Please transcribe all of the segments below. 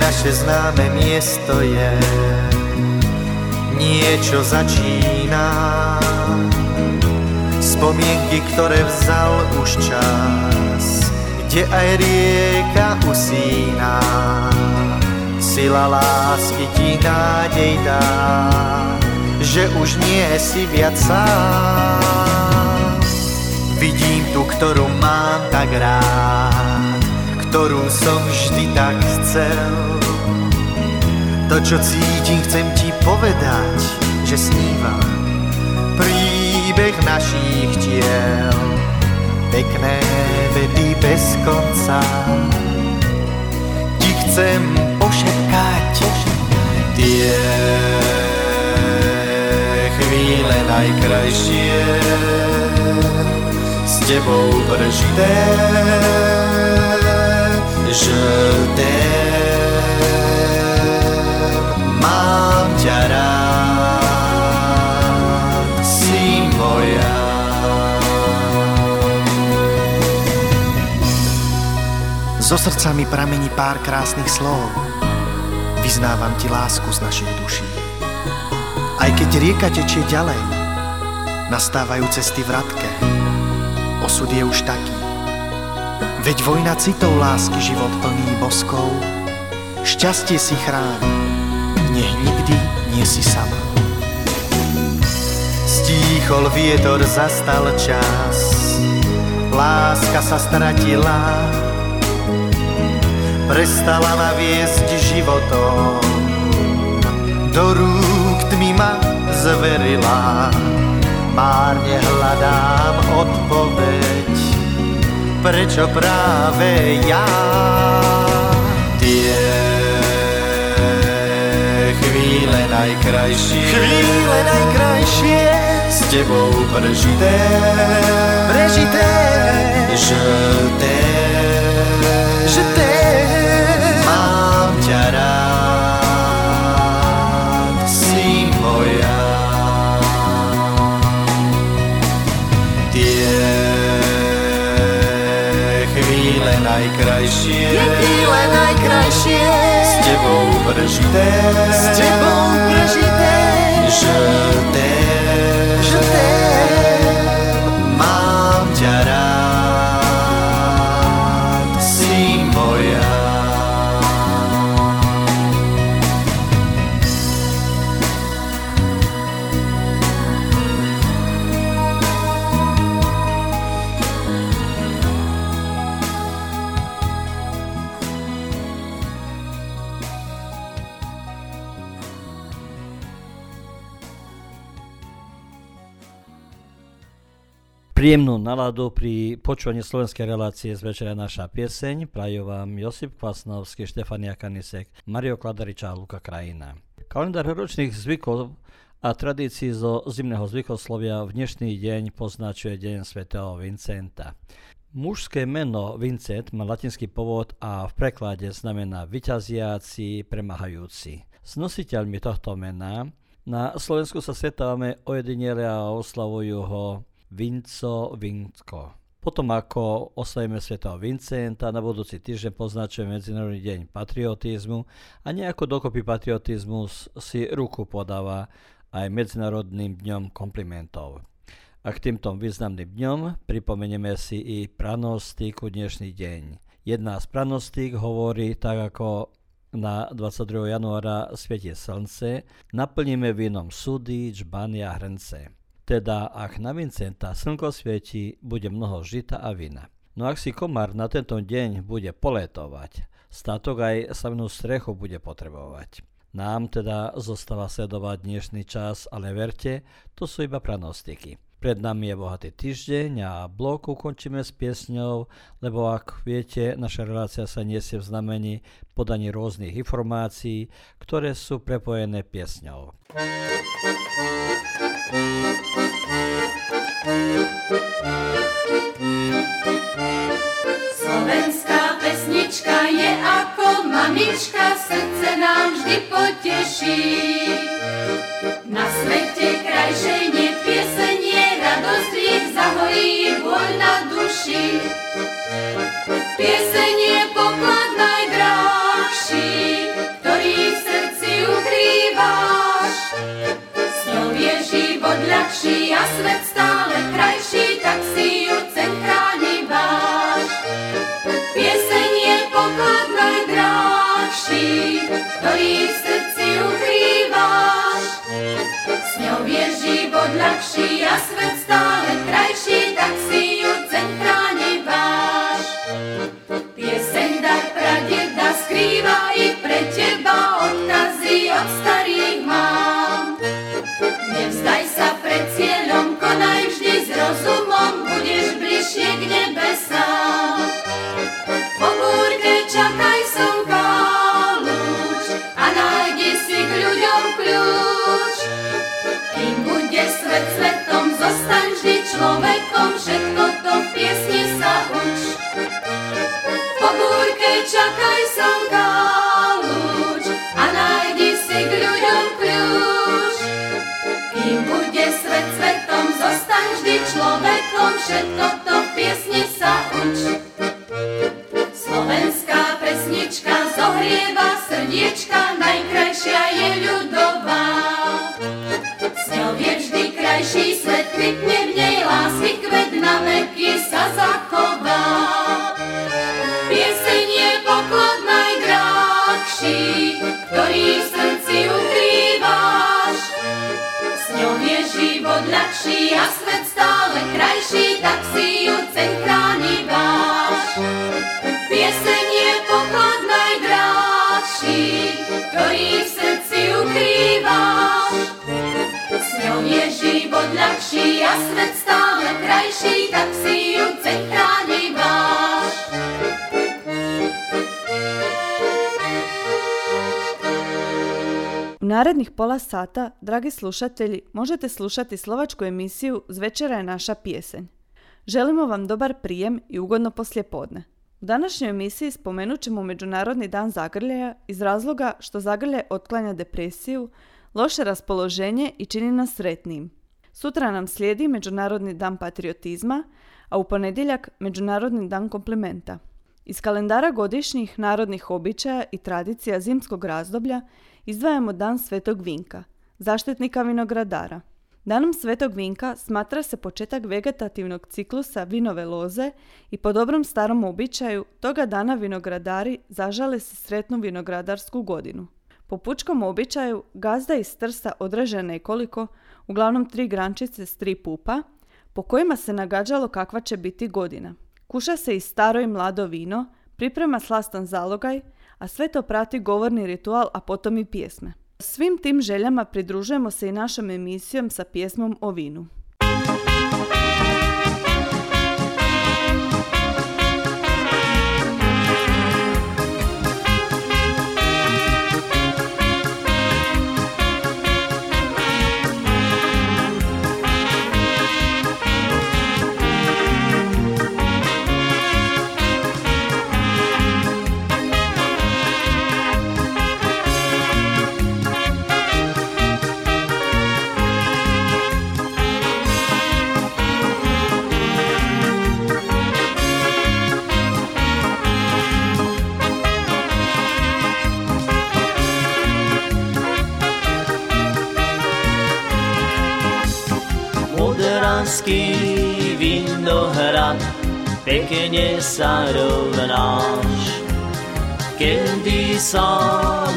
Naše známe miesto je. Niečo začína Spomienky, ktoré vzal už čas Kde aj rieka usíná. Sila lásky ti nádej dá Že už nie si viac sám. Vidím tu, ktorú mám tak rád ktorú som vždy tak chcel. To, čo cítim, chcem ti povedať, že snívam príbeh našich tiel. Pekné vedy bez konca ti chcem pošepkať tie chvíle najkrajšie s tebou prežité je mám ťa rád, si moja. Zo srdca mi pramení pár krásnych slov, vyznávam ti lásku z našich duší. Aj keď rieka tečie ďalej, nastávajú cesty vratke, osud je už taký, Veď vojna citov lásky život plný boskov, šťastie si chráni, nech nikdy nie si sama. Stíchol vietor, zastal čas, láska sa stratila, prestala naviesť životom, do rúk tmy ma zverila, márne hľadám odpoveď prečo práve ja? Tie chvíle najkrajšie Chvíle najkrajšie S tebou prežité. Prežité. Že te najkrajšie Je chvíle najkrajšie. S tebou prežité. S tebou prežité. Že Príjemnú náladu pri počúvaní slovenskej relácie z večera naša pieseň prajú vám Josip Kvasnovský, Štefania Kanisek, Mario Kladariča a Luka Krajina. Kalendár ročných zvykov a tradícií zo zimného zvykoslovia v dnešný deň poznačuje Deň svätého Vincenta. Mužské meno Vincent má latinský pôvod a v preklade znamená vyťaziaci, premahajúci. S nositeľmi tohto mena na Slovensku sa stretávame ojedinele a oslavujú ho Vinco Vinco. Potom ako oslavíme svetého Vincenta, na budúci týždeň poznačujeme Medzinárodný deň patriotizmu a nejako dokopy patriotizmus si ruku podáva aj Medzinárodným dňom komplimentov. A k týmto významným dňom pripomenieme si i pranostíku dnešný deň. Jedna z pranostík hovorí tak ako na 22. januára svieti slnce, naplníme vínom súdy, čbany a hrnce. Teda ak na Vincenta slnko svieti, bude mnoho žita a vína. No ak si komár na tento deň bude poletovať, statok aj samnú strechu bude potrebovať. Nám teda zostáva sledovať dnešný čas, ale verte, to sú iba pranostiky. Pred nami je bohatý týždeň a blok ukončíme s piesňou, lebo ak viete, naša relácia sa nesie v znamení podaní rôznych informácií, ktoré sú prepojené piesňou. Mamička, srdce nám vždy poteší. Na svete krajšej nie piesenie radosť ich zahorí bol na duši. Je poklad najdrahší, ktorý v srdci ukrývaš. S ňou je život ľahší a svet stále krajší, tak si ju ktorý v srdci ukrývaš. S ňou je život ľahší a svet stále krajší, srdiečka, najkrajšia je ľudová. S ňou je vždy krajší svet, kvitne v nej lásky, kvet na veky sa zachová. Pieseň je poklad najdrahší, ktorý v srdci ukrývaš. S ňou je život ľahší a svet stále krajší, tak si ju cen chráni váš. Narednih pola sata, dragi slušatelji, možete slušati slovačku emisiju Zvečera je naša pjesenj. Želimo vam dobar prijem i ugodno poslijepodne. U današnjoj emisiji spomenut ćemo Međunarodni dan zagrljaja iz razloga što zagrljaj otklanja depresiju, loše raspoloženje i čini nas sretnijim. Sutra nam slijedi Međunarodni dan patriotizma, a u ponedjeljak Međunarodni dan komplimenta. Iz kalendara godišnjih narodnih običaja i tradicija zimskog razdoblja izdvajamo Dan Svetog Vinka, zaštitnika vinogradara. Danom Svetog Vinka smatra se početak vegetativnog ciklusa vinove loze i po dobrom starom običaju toga dana vinogradari zažale se sretnu vinogradarsku godinu. Po pučkom običaju gazda iz trsta odreže nekoliko, uglavnom tri grančice s tri pupa, po kojima se nagađalo kakva će biti godina. Kuša se i staro i mlado vino, priprema slastan zalogaj, a sve to prati govorni ritual, a potom i pjesme. Svim tim željama pridružujemo se i našom emisijom sa pjesmom o vinu. Pekne sa rovnáš. Kedy sa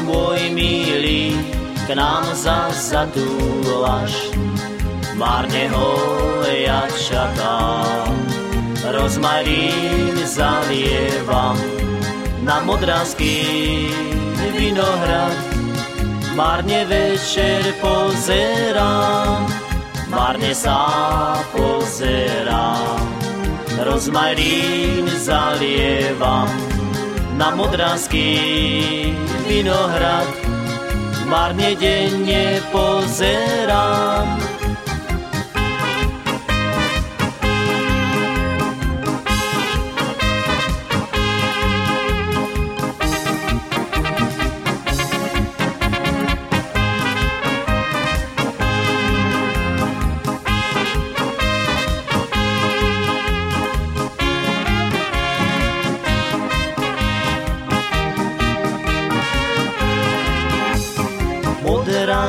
môj milý k nám zas zatúlaš, márne ho ja čakám. Rozmarín zalievam na modranský vinohrad, márne večer pozerám, márne sa pozerám. Rozmarín zalievam na modranský vinohrad, marne denne pozerám.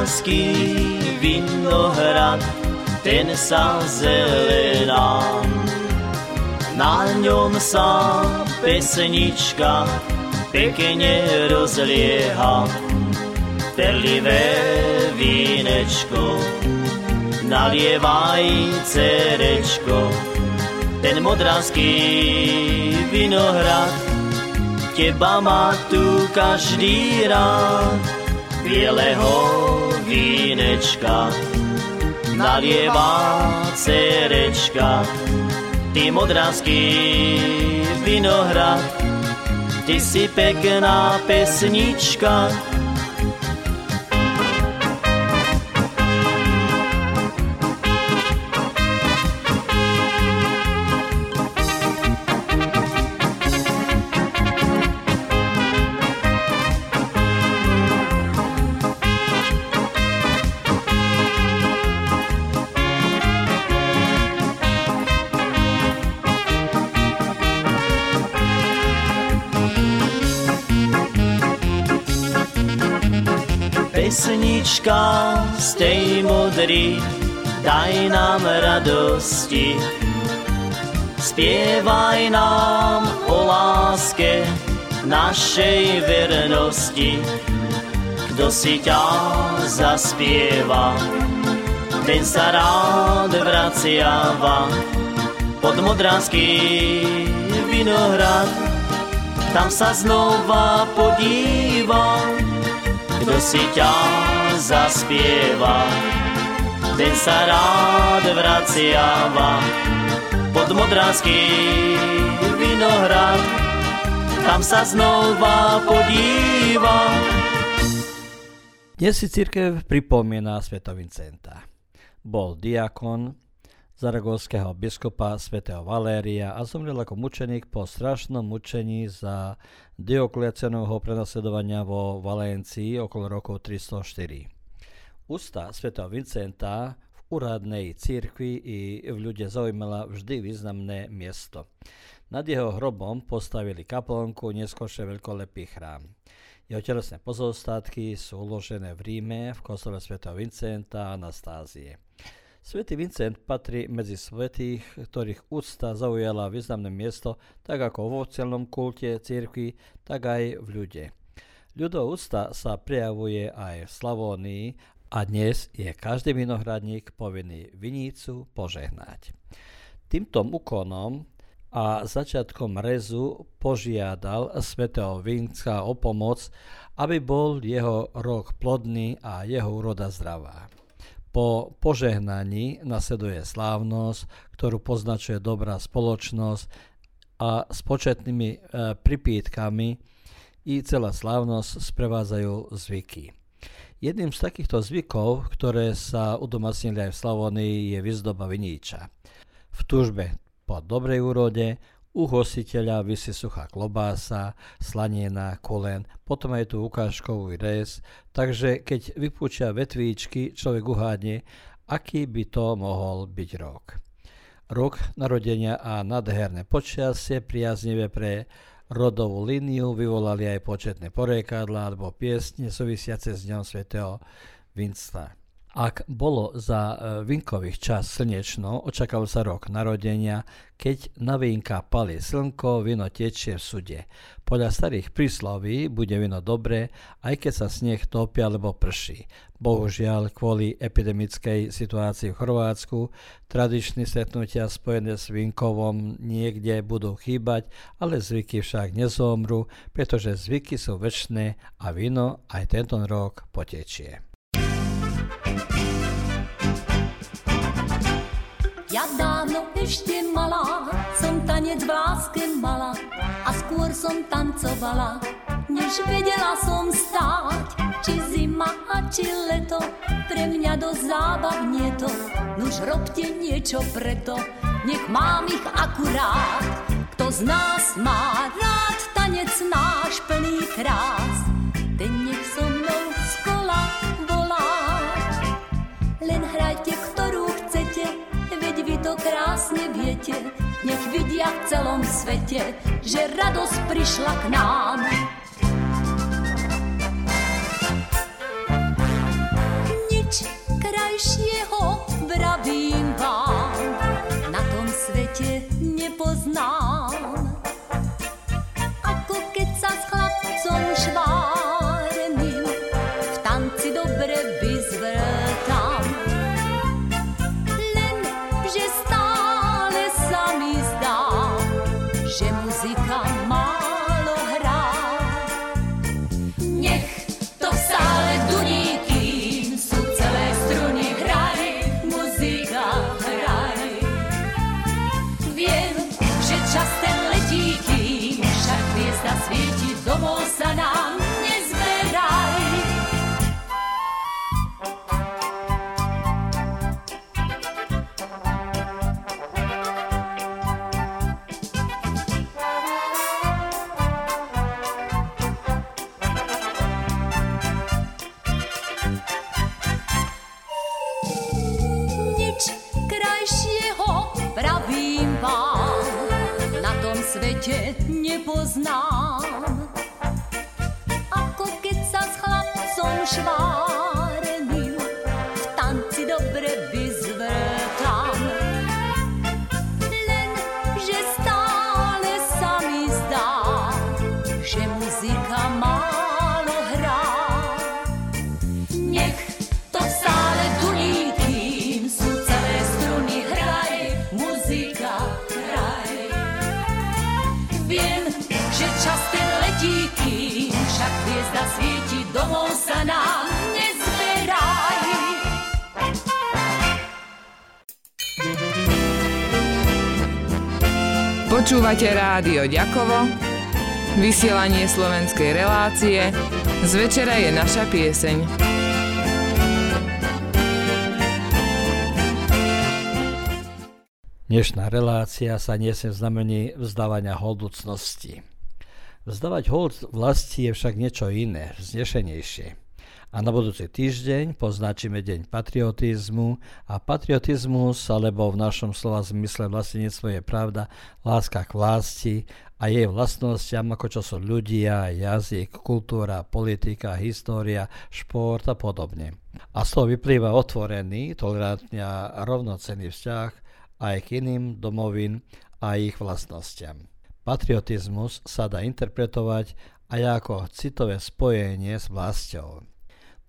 Modranský vinohrad, ten sa zelená. Na ňom sa pesnička pekne rozlieha. Perlivé vínečko, nalievaj cerečko, ten modranský vinohrad, teba má tu každý rád bieleho vínečka nalieva cerečka. Ty modranský vinohrad, ty si pekná pesnička, pesnička z tej modry, daj nám radosti. Spievaj nám o láske, našej vernosti. Kto si ťa zaspieva, ten sa rád vraciava pod modranský vinohrad. Tam sa znova podívam, kto si ťa zaspieva, ten sa rád vraciava pod modranský vinohrad, tam sa znova podíva. Dnes si církev pripomína Sveto Vincenta. Bol diakon, zaragovského biskupa svätého Valéria a zomrel ako mučeník po strašnom mučení za Dioklecianovho prenasledovania vo Valencii okolo rokov 304. Ústa svätého Vincenta v úradnej církvi i v ľude zaujímala vždy významné miesto. Nad jeho hrobom postavili kaplnku, neskôršie veľkolepý chrám. Jeho telesné pozostatky sú uložené v Ríme v kostole svätého Vincenta a Anastázie. Svetý Vincent patrí medzi svetých, ktorých úcta zaujala významné miesto tak ako vo celom kulte cirkvi, tak aj v ľude. Ľudová úcta sa prejavuje aj v Slavónii a dnes je každý vinohradník povinný vinícu požehnať. Týmto úkonom a začiatkom rezu požiadal svätého Vinca o pomoc, aby bol jeho rok plodný a jeho úroda zdravá. Po požehnaní nasleduje slávnosť, ktorú poznačuje dobrá spoločnosť a s početnými e, pripítkami i celá slávnosť sprevádzajú zvyky. Jedným z takýchto zvykov, ktoré sa udomacnili aj v Slavonii, je vyzdoba viníča. V tužbe po dobrej úrode u hostiteľa vysí suchá klobása, slanina, kolen, potom aj tu ukážkový rez, takže keď vypúčia vetvíčky, človek uhádne, aký by to mohol byť rok. Rok narodenia a nadherné počasie priaznivé pre rodovú líniu vyvolali aj početné porekadla alebo piesne súvisiace s dňom svätého Vincenta. Ak bolo za e, vinkových čas slnečno, očakával sa rok narodenia, keď na vínka palí slnko, víno tečie v sude. Podľa starých prísloví bude víno dobré, aj keď sa sneh topí alebo prší. Bohužiaľ, kvôli epidemickej situácii v Chorvátsku, tradičné stretnutia spojené s vinkovom niekde budú chýbať, ale zvyky však nezomru, pretože zvyky sú väčšie a víno aj tento rok potečie. Ja dávno ešte malá som tanec v láske mala a skôr som tancovala, než vedela som stáť. Či zima a či leto, pre mňa do zábavne to, nuž robte niečo preto, nech mám ich akurát. Kto z nás má rád tanec náš plný krás, ten nech so Len hrajte, ktorú chcete, veď vy to krásne viete, nech vidia v celom svete, že radosť prišla k nám. Nič krajšieho muzika Počúvate rádio Ďakovo, vysielanie slovenskej relácie, z večera je naša pieseň. Dnešná relácia sa nesie v znamení vzdávania holdúcnosti. Vzdávať hold vlasti je však niečo iné, vznešenejšie a na budúci týždeň poznačíme Deň patriotizmu a patriotizmus, alebo v našom slova zmysle vlastníctvo je pravda, láska k vlasti a jej vlastnostiam, ako čo sú ľudia, jazyk, kultúra, politika, história, šport a podobne. A z toho vyplýva otvorený, tolerantný a rovnocenný vzťah aj k iným domovin a ich vlastnostiam. Patriotizmus sa dá interpretovať aj ako citové spojenie s vlastou.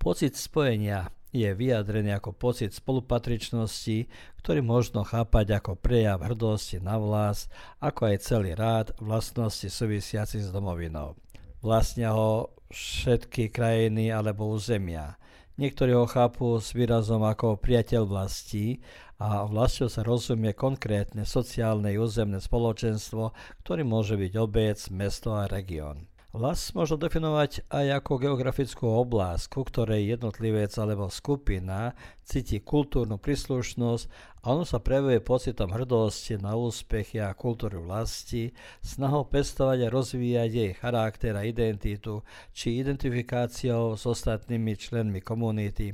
Pocit spojenia je vyjadrený ako pocit spolupatričnosti, ktorý možno chápať ako prejav hrdosti na vlast, ako aj celý rád vlastnosti súvisiaci s domovinou. Vlastnia ho všetky krajiny alebo územia. Niektorí ho chápu s výrazom ako priateľ vlastí a vlastou sa rozumie konkrétne sociálne územné spoločenstvo, ktorý môže byť obec, mesto a región. Vlast možno definovať aj ako geografickú oblasť, ku ktorej jednotlivec alebo skupina cíti kultúrnu príslušnosť a ono sa prejavuje pocitom hrdosti na úspechy a kultúru vlasti, snahou pestovať a rozvíjať jej charakter a identitu, či identifikáciou s ostatnými členmi komunity,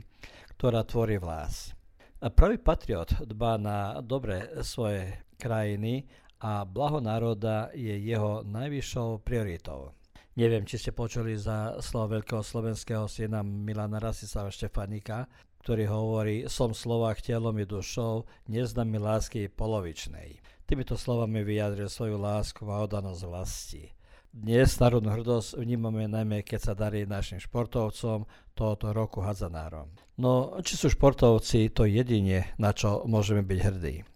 ktorá tvorí vlast. Pravý patriot dbá na dobre svoje krajiny a blaho národa je jeho najvyššou prioritou. Neviem, či ste počuli za slovo veľkého slovenského syna Milana Rasislava Štefanika, ktorý hovorí som Slovák telom i dušou, neznám mi lásky polovičnej. Týmito slovami vyjadril svoju lásku a odanosť vlasti. Dnes starú hrdosť vnímame najmä, keď sa darí našim športovcom tohoto roku hadzanárom. No, či sú športovci, to jedine, na čo môžeme byť hrdí.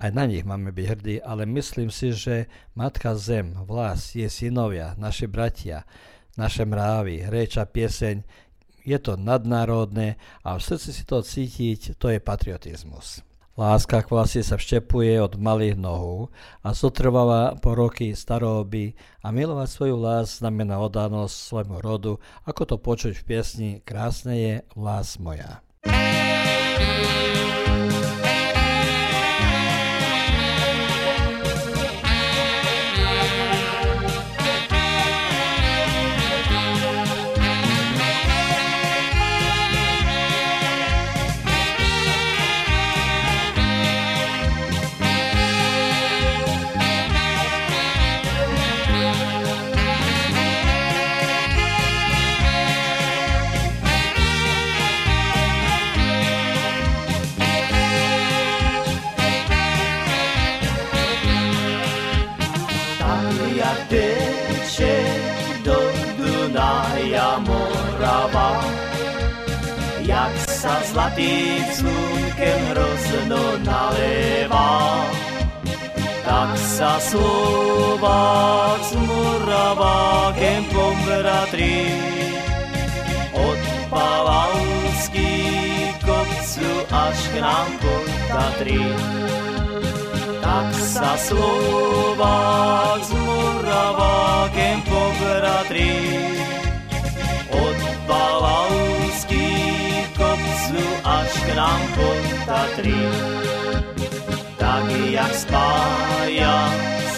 Aj na nich máme byť hrdí, ale myslím si, že Matka Zem, vlas, je synovia, naši bratia, naše mrávy, reč a pieseň, je to nadnárodné a v srdci si to cítiť, to je patriotizmus. Láska k vlasti sa vštepuje od malých nohú a zotrváva po roky staroby a milovať svoju lás znamená odanosť svojmu rodu, ako to počuť v piesni Krásne je vlas moja. Zlatým slunkem hrozno naleva. Tak sa Slovák s Moravákem pobratrí od Pavalský kopcu až k nám Tatry. Tak sa Slovák s Moravákem pobratrí od Pavalský kopcu až k nám po Tatry. Tak jak spája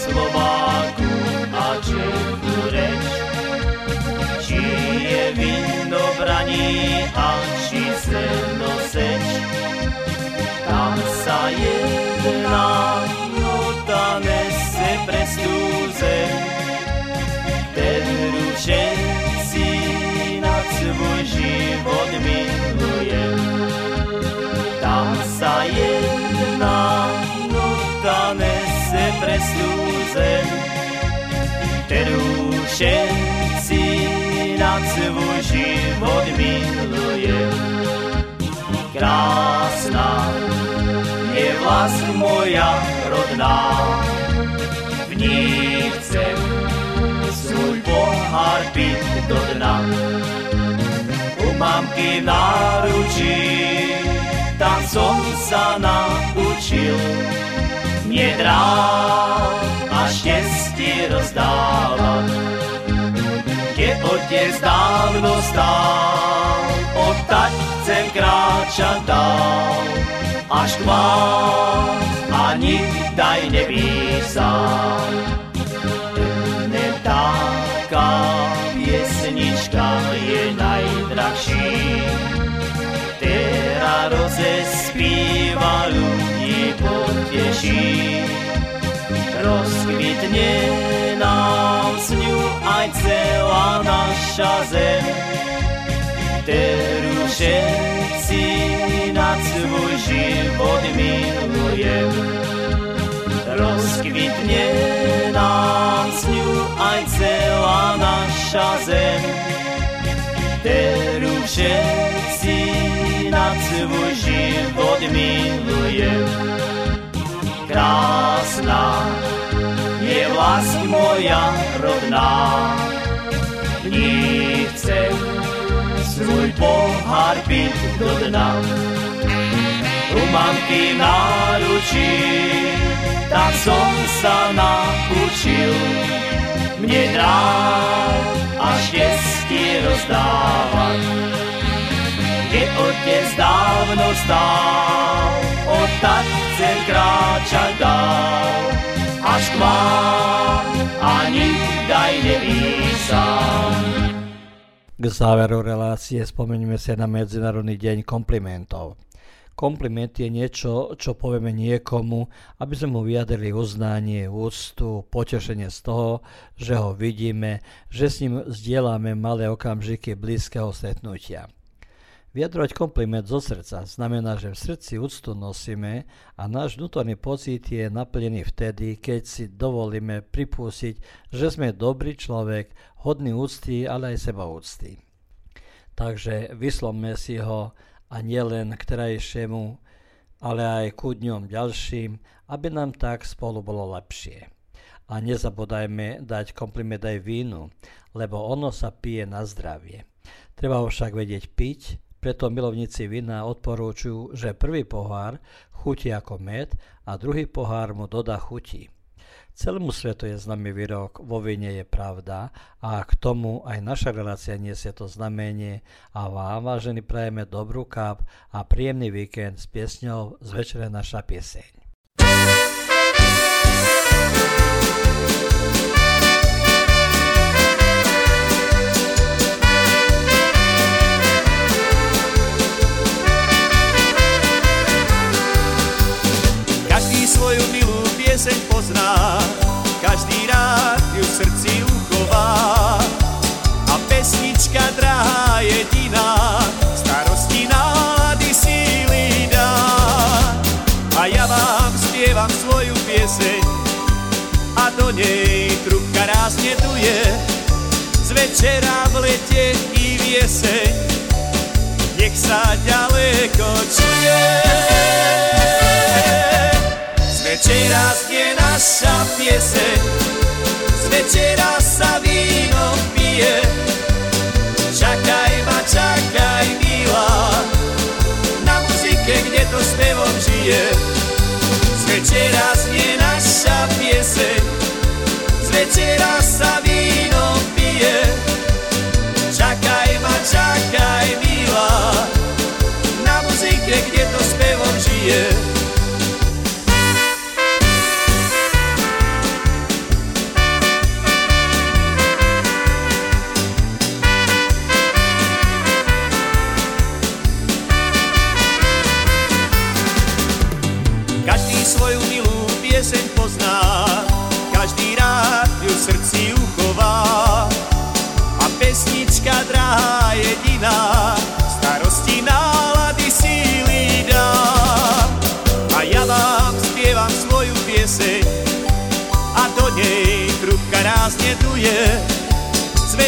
Slováku a Čechu reč, či je víno braní a či seno všetci nad svoj život milujem. Krásna je vlast moja rodná, v ní chcem svoj pohár piť do dna. U mamky v tam som sa naučil, mne dráv a šťastie rozdávať. Otec dávno stál, odtať chcem kráčať dál, až k vám ani daj nepísať. Ne taká piesnička je najdrahší, ktorá rozespíva ľudí poteší. Rozkvitne nám s ňu aj celá naša zem, ktorú všetci nad svoj život milujem. Rozkvitne nám s ňu aj celá naša zem, ktorú všetci nad svoj život milujem. Krásna je vlast moja rodná, ní chcem svoj pohár piť do dna. U mamky náručí, tak som sa naučil, mne dráv a šťastie rozdávať. Kde otec dávno stál, odtať chcem kráčať dál, až k vám ani daj nepísal. K záveru relácie spomeňme sa na Medzinárodný deň komplimentov. Kompliment je niečo, čo povieme niekomu, aby sme mu vyjadrili uznanie, úctu, potešenie z toho, že ho vidíme, že s ním zdieľame malé okamžiky blízkeho stretnutia. Vyjadrovať kompliment zo srdca znamená, že v srdci úctu nosíme a náš vnútorný pocit je naplnený vtedy, keď si dovolíme pripustiť, že sme dobrý človek, hodný úcty, ale aj seba úcty. Takže vyslome si ho a nielen k terajšiemu, ale aj ku dňom ďalším, aby nám tak spolu bolo lepšie. A nezabudajme dať kompliment aj vínu, lebo ono sa pije na zdravie. Treba ho však vedieť piť, preto milovníci vína odporúčujú, že prvý pohár chutí ako med a druhý pohár mu dodá chutí. Celému svetu je známy výrok, vo víne je pravda a k tomu aj naša relácia nesie to znamenie a vám, vážení, prajeme dobrú káp a príjemný víkend s piesňou z večere naša pieseň. Pieseň pozná, každý rád ju v srdci uchová. A pesnička drahá jediná, starosti nálady síly dá. A ja vám spievam svoju pieseň, a do nej trubka rázne duje, z večera v lete i v jeseň, nech sa ďaleko čuje večera znie naša pieseň, z večera sa víno pije. Čakaj ma, čakaj milá, na muzike, kde to spevom žije. Z večera znie naša pieseň, z večera sa víno pije. Čakaj ma, čakaj milá, na muzike, kde to spevom žije.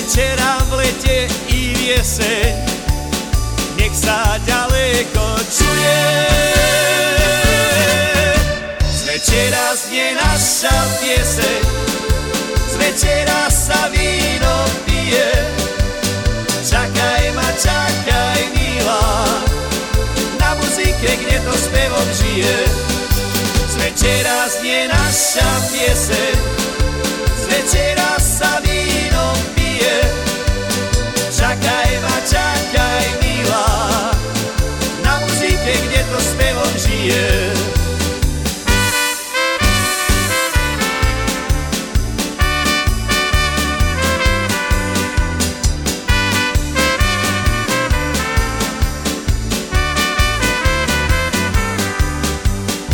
Večera v lete i v jeseň, nech sa ďaleko čuje. Z večera znie naša pieseň, z večera sa víno pije. Čakaj ma, čakaj milá, na muzike, kde to spevom žije. Z večera znie naša pieseň, z večera sa pije. Čakaj čakaj milá, na muzike, kde to.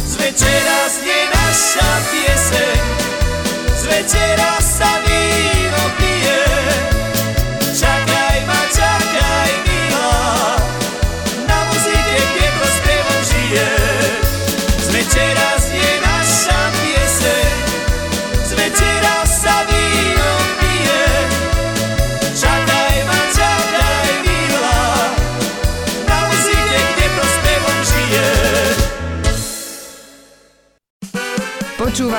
Z večera znie naša pieseň, z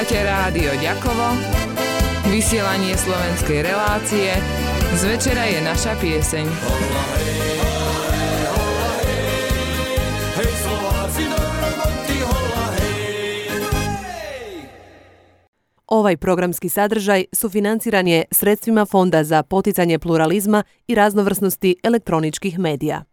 Počúvate rádio Ďakovo, vysielanie slovenskej relácie z večera je naša pieseň. Ovaj programski sadržaj sufinanciran je sredstvima Fonda za poticanje pluralizma i raznovrsnosti elektroničkih medija.